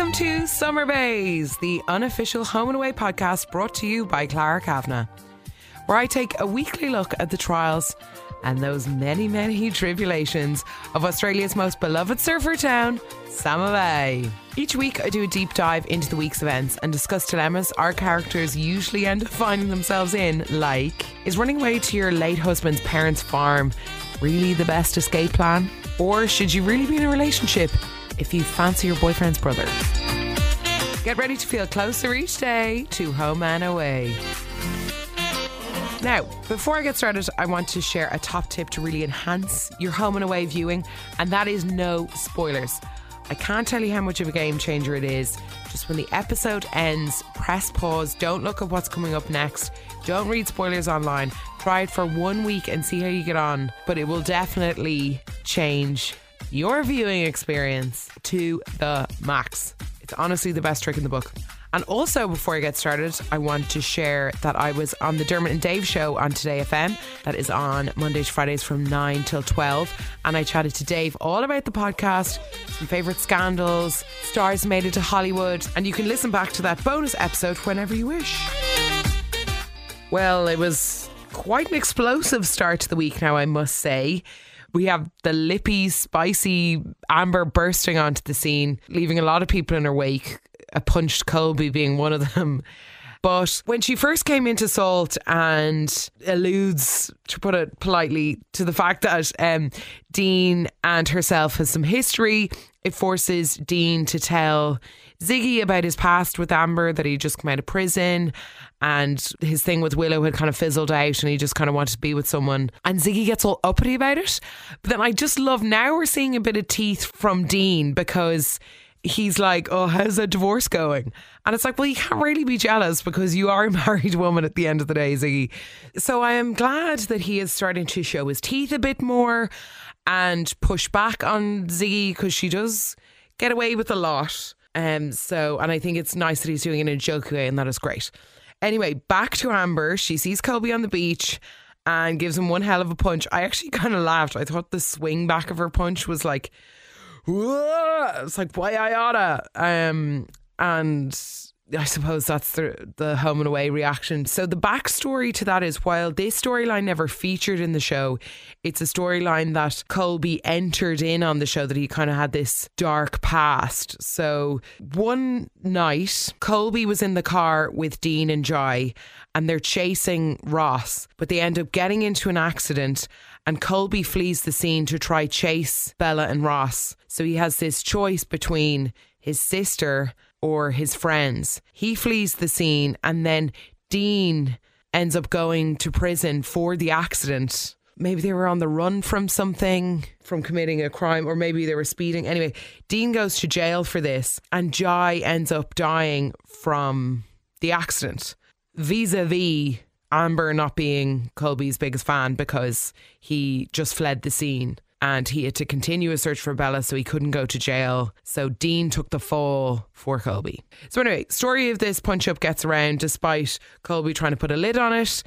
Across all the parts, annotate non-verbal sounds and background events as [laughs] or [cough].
Welcome to Summer Bays, the unofficial home and away podcast brought to you by Clara Kavanagh, where I take a weekly look at the trials and those many, many tribulations of Australia's most beloved surfer town, Summer Bay. Each week, I do a deep dive into the week's events and discuss dilemmas our characters usually end up finding themselves in, like Is running away to your late husband's parents' farm really the best escape plan? Or should you really be in a relationship if you fancy your boyfriend's brother? Get ready to feel closer each day to home and away. Now, before I get started, I want to share a top tip to really enhance your home and away viewing, and that is no spoilers. I can't tell you how much of a game changer it is. Just when the episode ends, press pause, don't look at what's coming up next, don't read spoilers online. Try it for one week and see how you get on, but it will definitely change your viewing experience to the max. It's honestly the best trick in the book. And also, before I get started, I want to share that I was on the Dermot and Dave show on Today FM. That is on Mondays, Fridays from 9 till 12. And I chatted to Dave all about the podcast, some favourite scandals, stars made it to Hollywood. And you can listen back to that bonus episode whenever you wish. Well, it was quite an explosive start to the week now, I must say. We have the lippy, spicy Amber bursting onto the scene, leaving a lot of people in her wake a punched Colby being one of them. But when she first came into Salt and alludes, to put it politely, to the fact that um, Dean and herself has some history, it forces Dean to tell Ziggy about his past with Amber, that he just come out of prison and his thing with Willow had kind of fizzled out and he just kind of wanted to be with someone. And Ziggy gets all uppity about it. But then I just love now we're seeing a bit of teeth from Dean because he's like, Oh, how's the divorce going? And it's like, Well, you can't really be jealous because you are a [laughs] married woman at the end of the day, Ziggy. So I am glad that he is starting to show his teeth a bit more and push back on Ziggy because she does get away with a lot. Um, so, and I think it's nice that he's doing it in a jokey way, and that is great. Anyway, back to Amber. She sees Colby on the beach and gives him one hell of a punch. I actually kind of laughed. I thought the swing back of her punch was like, Whoa! it's like why I oughta. Um, and I suppose that's the the home and away reaction. So the backstory to that is while this storyline never featured in the show, it's a storyline that Colby entered in on the show that he kind of had this dark past. So one night, Colby was in the car with Dean and Joy and they're chasing Ross, but they end up getting into an accident and Colby flees the scene to try chase Bella and Ross. So he has this choice between his sister or his friends. He flees the scene and then Dean ends up going to prison for the accident. Maybe they were on the run from something, from committing a crime, or maybe they were speeding. Anyway, Dean goes to jail for this, and Jai ends up dying from the accident. Vis a vis Amber not being Colby's biggest fan because he just fled the scene and he had to continue a search for Bella, so he couldn't go to jail. So Dean took the fall for Colby. So anyway, story of this punch up gets around despite Colby trying to put a lid on it.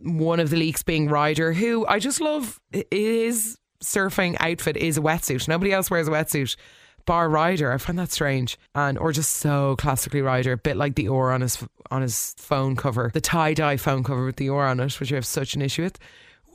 One of the leaks being Ryder, who I just love his surfing outfit is a wetsuit. Nobody else wears a wetsuit. Bar Ryder, I find that strange, and or just so classically Ryder, a bit like the oar on his on his phone cover, the tie dye phone cover with the oar on it, which I have such an issue with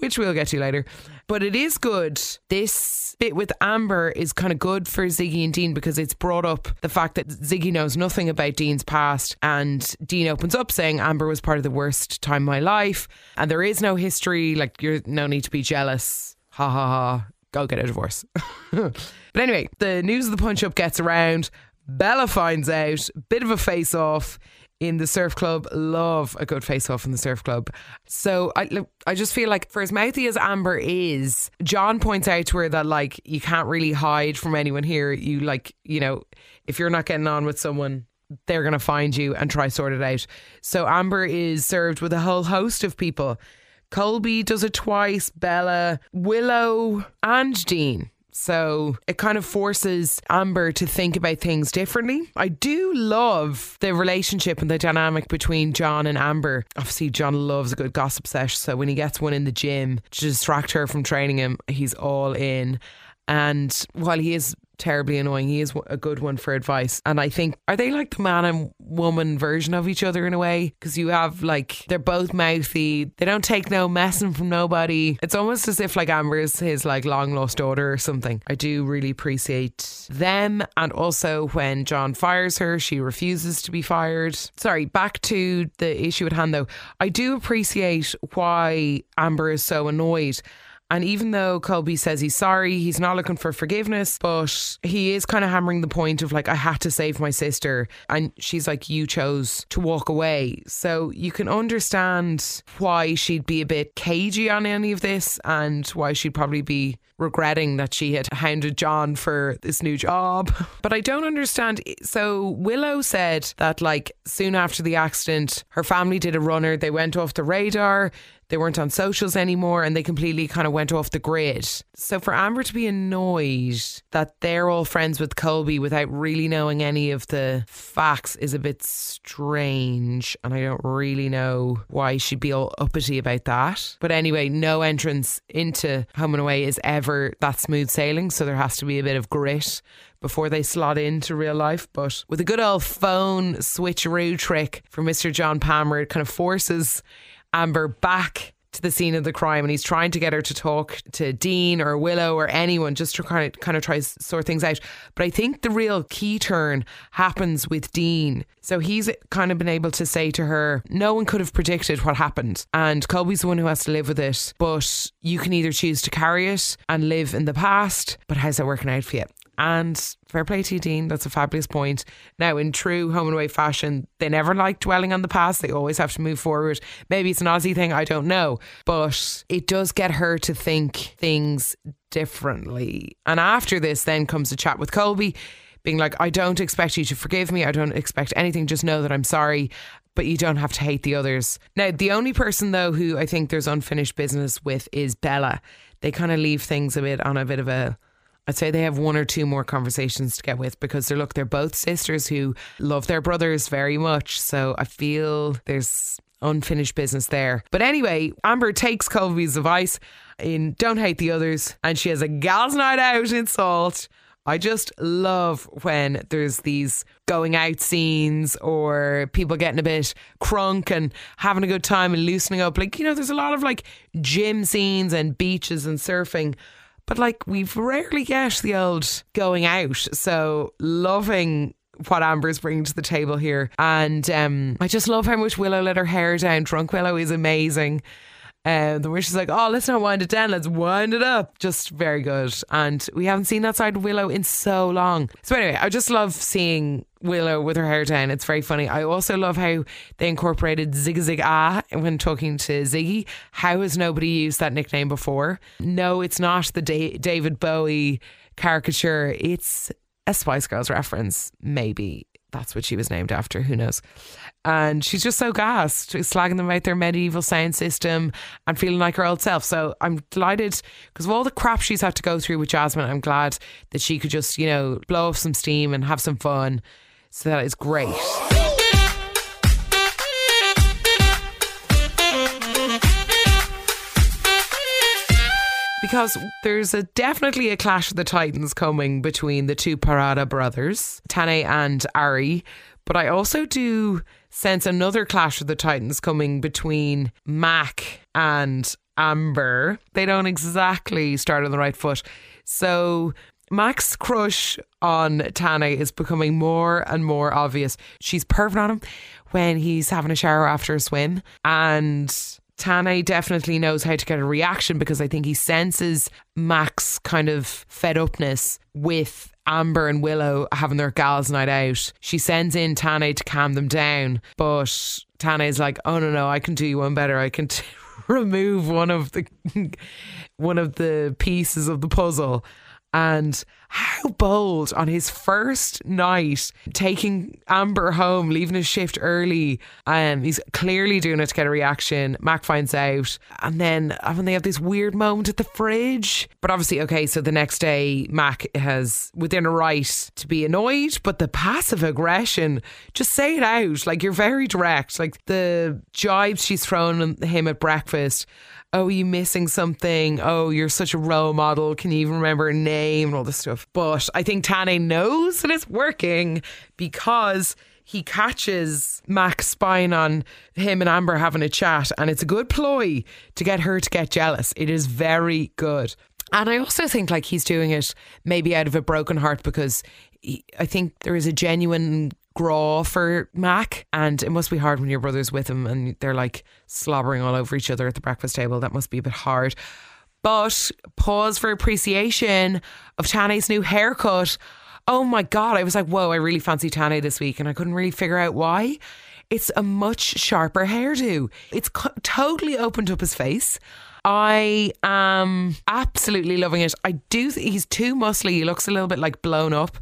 which we'll get to later. But it is good. This bit with Amber is kind of good for Ziggy and Dean because it's brought up the fact that Ziggy knows nothing about Dean's past. And Dean opens up saying Amber was part of the worst time of my life. And there is no history. Like, you're no need to be jealous. Ha ha ha. Go get a divorce. [laughs] but anyway, the news of the punch up gets around. Bella finds out, bit of a face off in the surf club. Love a good face off in the surf club. So I, I just feel like for as mouthy as Amber is, John points out to her that like you can't really hide from anyone here. You like, you know, if you're not getting on with someone, they're going to find you and try sort it out. So Amber is served with a whole host of people. Colby does it twice, Bella, Willow, and Dean. So it kind of forces Amber to think about things differently. I do love the relationship and the dynamic between John and Amber. Obviously, John loves a good gossip sesh. So when he gets one in the gym to distract her from training him, he's all in. And while he is terribly annoying. He is a good one for advice. And I think, are they like the man and woman version of each other in a way? Because you have like, they're both mouthy. They don't take no messing from nobody. It's almost as if like Amber is his like long lost daughter or something. I do really appreciate them. And also when John fires her, she refuses to be fired. Sorry, back to the issue at hand though. I do appreciate why Amber is so annoyed and even though Colby says he's sorry, he's not looking for forgiveness, but he is kind of hammering the point of like, I had to save my sister. And she's like, You chose to walk away. So you can understand why she'd be a bit cagey on any of this and why she'd probably be regretting that she had hounded John for this new job. But I don't understand. So Willow said that, like, soon after the accident, her family did a runner. They went off the radar. They weren't on socials anymore and they completely kind of went off the grid. So for Amber to be annoyed that they're all friends with Colby without really knowing any of the facts is a bit strange. And I don't really know why she'd be all uppity about that. But anyway, no entrance into Home and Away is ever that smooth sailing. So there has to be a bit of grit before they slot into real life. But with a good old phone switcheroo trick for Mr. John Palmer, it kind of forces Amber back to the scene of the crime and he's trying to get her to talk to Dean or Willow or anyone just to kind of kind of try sort things out. But I think the real key turn happens with Dean. So he's kind of been able to say to her, no one could have predicted what happened. And Colby's the one who has to live with it. But you can either choose to carry it and live in the past. But how's that working out for you? And fair play to you, Dean. That's a fabulous point. Now, in true home and away fashion, they never like dwelling on the past. They always have to move forward. Maybe it's an Aussie thing, I don't know. But it does get her to think things differently. And after this, then comes a chat with Colby, being like, I don't expect you to forgive me. I don't expect anything. Just know that I'm sorry but you don't have to hate the others. Now, the only person though who I think there's unfinished business with is Bella. They kind of leave things a bit on a bit of a I'd say they have one or two more conversations to get with because they're look, they're both sisters who love their brothers very much. So I feel there's unfinished business there. But anyway, Amber takes Colby's advice in Don't Hate the Others and she has a gal's night out in Salt. I just love when there's these going out scenes or people getting a bit crunk and having a good time and loosening up. Like, you know, there's a lot of like gym scenes and beaches and surfing but like we've rarely get the old going out. So loving what Amber's bringing to the table here. And um, I just love how much Willow let her hair down. Drunk Willow is amazing. Um, the way she's like, oh, let's not wind it down, let's wind it up. Just very good. And we haven't seen that side of Willow in so long. So, anyway, I just love seeing Willow with her hair down. It's very funny. I also love how they incorporated Zig Zig Ah when talking to Ziggy. How has nobody used that nickname before? No, it's not the da- David Bowie caricature. It's a Spice Girls reference, maybe. That's what she was named after. Who knows? and she's just so gassed, slagging them about their medieval sound system and feeling like her old self. So I'm delighted because of all the crap she's had to go through with Jasmine. I'm glad that she could just, you know, blow off some steam and have some fun. So that is great. Because there's a definitely a clash of the titans coming between the two Parata brothers, Tane and Ari. But I also do sense another clash of the titans coming between Mac and Amber. They don't exactly start on the right foot. So Mac's crush on Tane is becoming more and more obvious. She's perving on him when he's having a shower after a swim. And Tane definitely knows how to get a reaction because I think he senses Mac's kind of fed upness with Amber and Willow having their gals night out. She sends in Tane to calm them down, but Tane is like, "Oh no, no, I can do you one better. I can t- [laughs] remove one of the [laughs] one of the pieces of the puzzle." And how bold on his first night, taking Amber home, leaving his shift early. Um, he's clearly doing it to get a reaction. Mac finds out, and then when they have this weird moment at the fridge. But obviously, okay, so the next day, Mac has within a right to be annoyed, but the passive aggression, just say it out. Like you're very direct. Like the jibes she's thrown him at breakfast oh, you missing something? Oh, you're such a role model. Can you even remember a name? and all this stuff. But I think Tane knows that it's working because he catches Max spying on him and Amber having a chat, and it's a good ploy to get her to get jealous. It is very good. And I also think like he's doing it maybe out of a broken heart because he, I think there is a genuine graw for Mac, and it must be hard when your brother's with him and they're like slobbering all over each other at the breakfast table. That must be a bit hard. But pause for appreciation of Tane's new haircut. Oh my God, I was like, whoa, I really fancy Tane this week, and I couldn't really figure out why. It's a much sharper hairdo. It's co- totally opened up his face. I am absolutely loving it. I do. He's too muscly. He looks a little bit like blown up.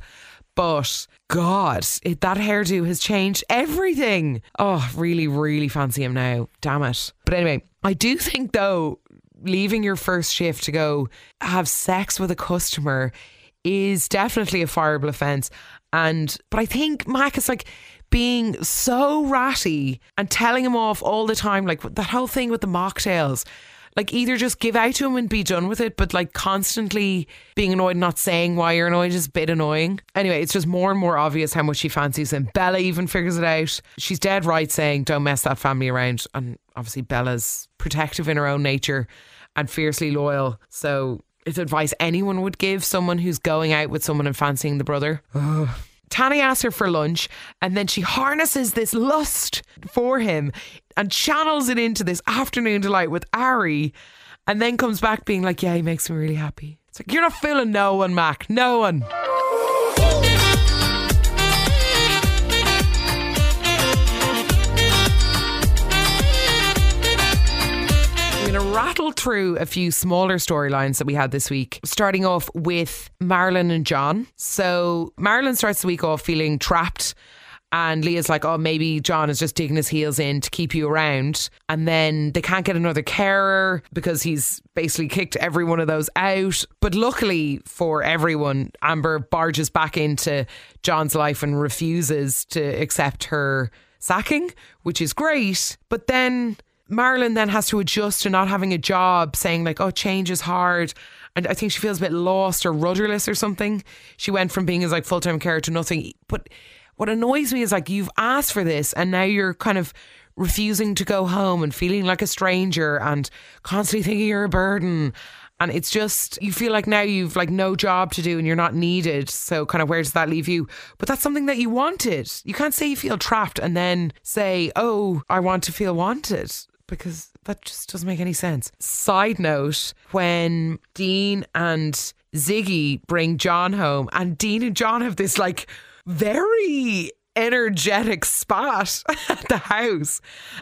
But God, it, that hairdo has changed everything. Oh, really, really fancy him now. Damn it. But anyway, I do think though, leaving your first shift to go have sex with a customer is definitely a fireable offence. And but I think Mac is like being so ratty and telling him off all the time, like that whole thing with the mocktails. Like either just give out to him and be done with it, but like constantly being annoyed, not saying why you're annoyed is a bit annoying. Anyway, it's just more and more obvious how much she fancies him. Bella even figures it out. She's dead right saying, Don't mess that family around. And obviously Bella's protective in her own nature and fiercely loyal. So it's advice anyone would give someone who's going out with someone and fancying the brother. Ugh. Tane asks her for lunch and then she harnesses this lust for him and channels it into this afternoon delight with Ari and then comes back being like, Yeah, he makes me really happy. It's like, You're not fooling no one, Mac. No one. Rattle through a few smaller storylines that we had this week, starting off with Marilyn and John. So, Marilyn starts the week off feeling trapped. And Leah's like, oh, maybe John is just digging his heels in to keep you around. And then they can't get another carer because he's basically kicked every one of those out. But luckily for everyone, Amber barges back into John's life and refuses to accept her sacking, which is great. But then Marilyn then has to adjust to not having a job, saying like, "Oh, change is hard," and I think she feels a bit lost or rudderless or something. She went from being as like full time carer to nothing. But what annoys me is like you've asked for this, and now you're kind of refusing to go home and feeling like a stranger and constantly thinking you're a burden. And it's just you feel like now you've like no job to do and you're not needed. So kind of where does that leave you? But that's something that you wanted. You can't say you feel trapped and then say, "Oh, I want to feel wanted." Because that just doesn't make any sense. Side note when Dean and Ziggy bring John home, and Dean and John have this like very energetic spot [laughs] at the house.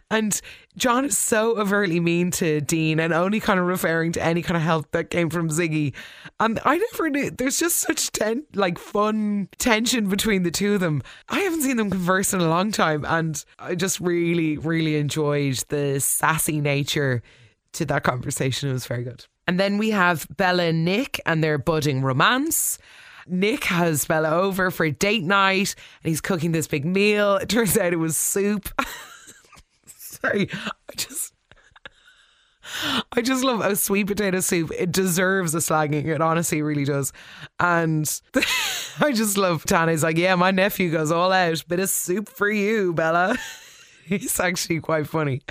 And John is so overtly mean to Dean and only kind of referring to any kind of help that came from Ziggy. And I never knew there's just such ten like fun tension between the two of them. I haven't seen them converse in a long time and I just really, really enjoyed the sassy nature to that conversation. It was very good. And then we have Bella and Nick and their budding romance. Nick has Bella over for a date night and he's cooking this big meal. It turns out it was soup. [laughs] Sorry, I just. I just love a sweet potato soup. It deserves a slagging. It honestly really does. And [laughs] I just love Tane's like, yeah, my nephew goes all out. Bit of soup for you, Bella. [laughs] He's actually quite funny.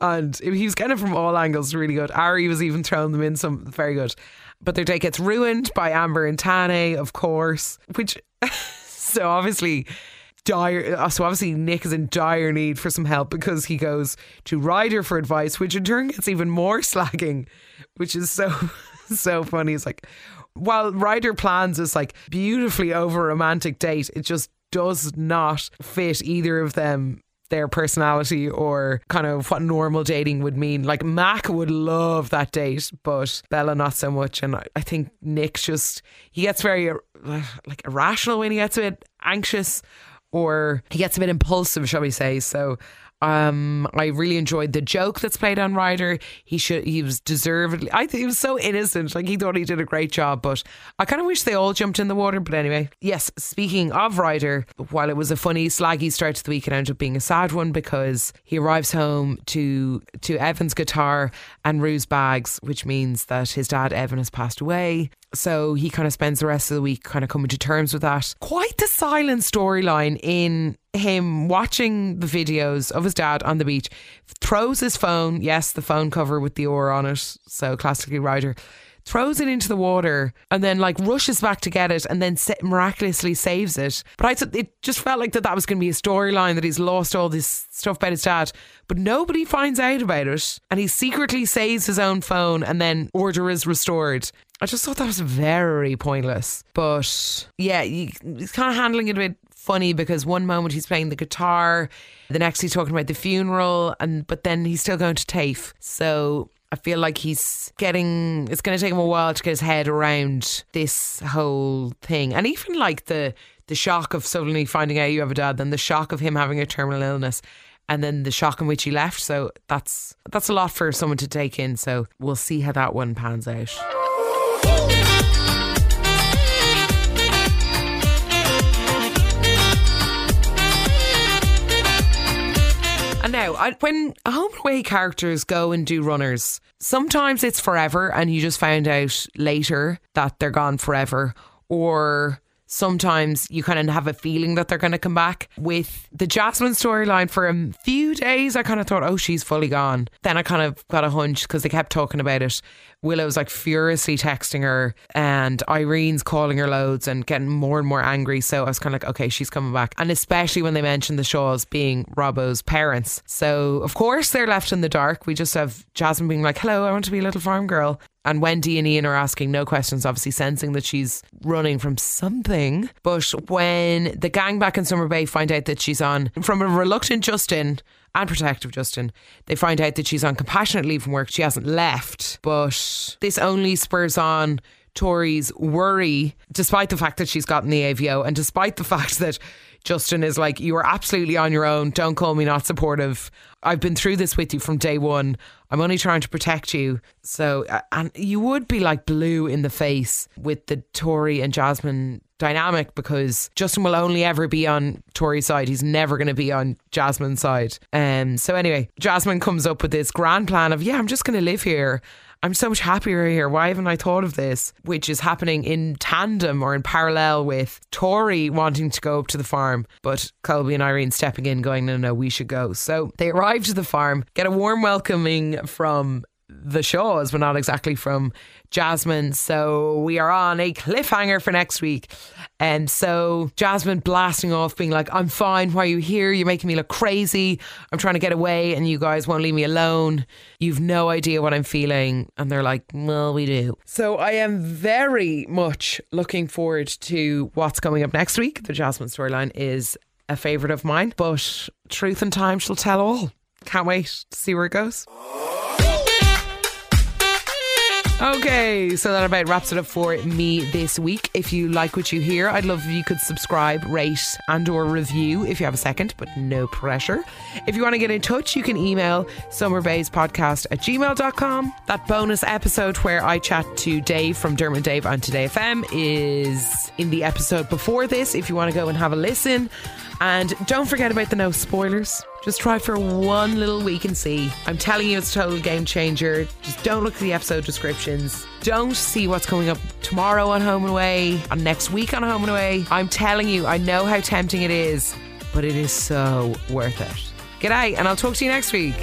And he was kind of from all angles really good. Ari was even throwing them in some very good. But their day gets ruined by Amber and Tane, of course, which [laughs] so obviously dire uh, so obviously Nick is in dire need for some help because he goes to Ryder for advice, which in turn gets even more [laughs] slagging, which is so [laughs] so funny. It's like while Ryder plans this like beautifully over romantic date, it just does not fit either of them their personality or kind of what normal dating would mean. Like Mac would love that date, but Bella not so much. And I think Nick just he gets very uh, like irrational when he gets a bit anxious or he gets a bit impulsive, shall we say. So Um, I really enjoyed the joke that's played on Ryder. He should he was deservedly. I think he was so innocent. Like he thought he did a great job, but I kind of wish they all jumped in the water. But anyway, yes. Speaking of Ryder, while it was a funny slaggy start to the week, it ended up being a sad one because he arrives home to to Evan's guitar and Roo's bags, which means that his dad Evan has passed away. So he kind of spends the rest of the week kind of coming to terms with that. Quite the silent storyline in him watching the videos of his dad on the beach, throws his phone, yes, the phone cover with the oar on it, so classically Ryder, throws it into the water and then like rushes back to get it and then miraculously saves it. But I thought it just felt like that that was going to be a storyline that he's lost all this stuff about his dad, but nobody finds out about it and he secretly saves his own phone and then order is restored. I just thought that was very pointless. But yeah, he's kind of handling it a bit funny because one moment he's playing the guitar, the next he's talking about the funeral, and but then he's still going to TAFE. So I feel like he's getting. It's going to take him a while to get his head around this whole thing, and even like the the shock of suddenly finding out you have a dad, then the shock of him having a terminal illness, and then the shock in which he left. So that's that's a lot for someone to take in. So we'll see how that one pans out. I, when home away characters go and do runners, sometimes it's forever and you just find out later that they're gone forever. Or sometimes you kind of have a feeling that they're going to come back. With the Jasmine storyline, for a few days, I kind of thought, oh, she's fully gone. Then I kind of got a hunch because they kept talking about it. Willow's like furiously texting her, and Irene's calling her loads and getting more and more angry. So I was kind of like, okay, she's coming back. And especially when they mentioned the Shaws being Robbo's parents. So, of course, they're left in the dark. We just have Jasmine being like, hello, I want to be a little farm girl. And Wendy and Ian are asking no questions, obviously sensing that she's running from something. But when the gang back in Summer Bay find out that she's on, from a reluctant Justin and protective Justin, they find out that she's on compassionate leave from work. She hasn't left. But this only spurs on Tori's worry, despite the fact that she's gotten the AVO and despite the [laughs] fact that Justin is like, You are absolutely on your own. Don't call me not supportive. I've been through this with you from day one. I'm only trying to protect you. So, and you would be like blue in the face with the Tori and Jasmine dynamic because Justin will only ever be on Tori's side. He's never going to be on Jasmine's side. Um, so anyway, Jasmine comes up with this grand plan of, yeah, I'm just going to live here I'm so much happier here. Why haven't I thought of this? Which is happening in tandem or in parallel with Tori wanting to go up to the farm, but Colby and Irene stepping in, going, no, no, we should go. So they arrive to the farm, get a warm welcoming from the Shaws, but not exactly from Jasmine. So we are on a cliffhanger for next week. And so Jasmine blasting off, being like, I'm fine. Why are you here? You're making me look crazy. I'm trying to get away and you guys won't leave me alone. You've no idea what I'm feeling. And they're like, Well, we do. So I am very much looking forward to what's coming up next week. The Jasmine storyline is a favourite of mine, but truth and time shall tell all. Can't wait to see where it goes. Okay, so that about wraps it up for me this week. If you like what you hear, I'd love if you could subscribe, rate, and or review if you have a second, but no pressure. If you want to get in touch, you can email summerbayspodcast at gmail.com. That bonus episode where I chat to Dave from Dermot Dave on Today FM is in the episode before this if you want to go and have a listen. And don't forget about the no spoilers. Just try for one little week and see. I'm telling you, it's a total game changer. Just don't look at the episode descriptions. Don't see what's coming up tomorrow on Home and Away, and next week on Home and Away. I'm telling you, I know how tempting it is, but it is so worth it. G'day, and I'll talk to you next week.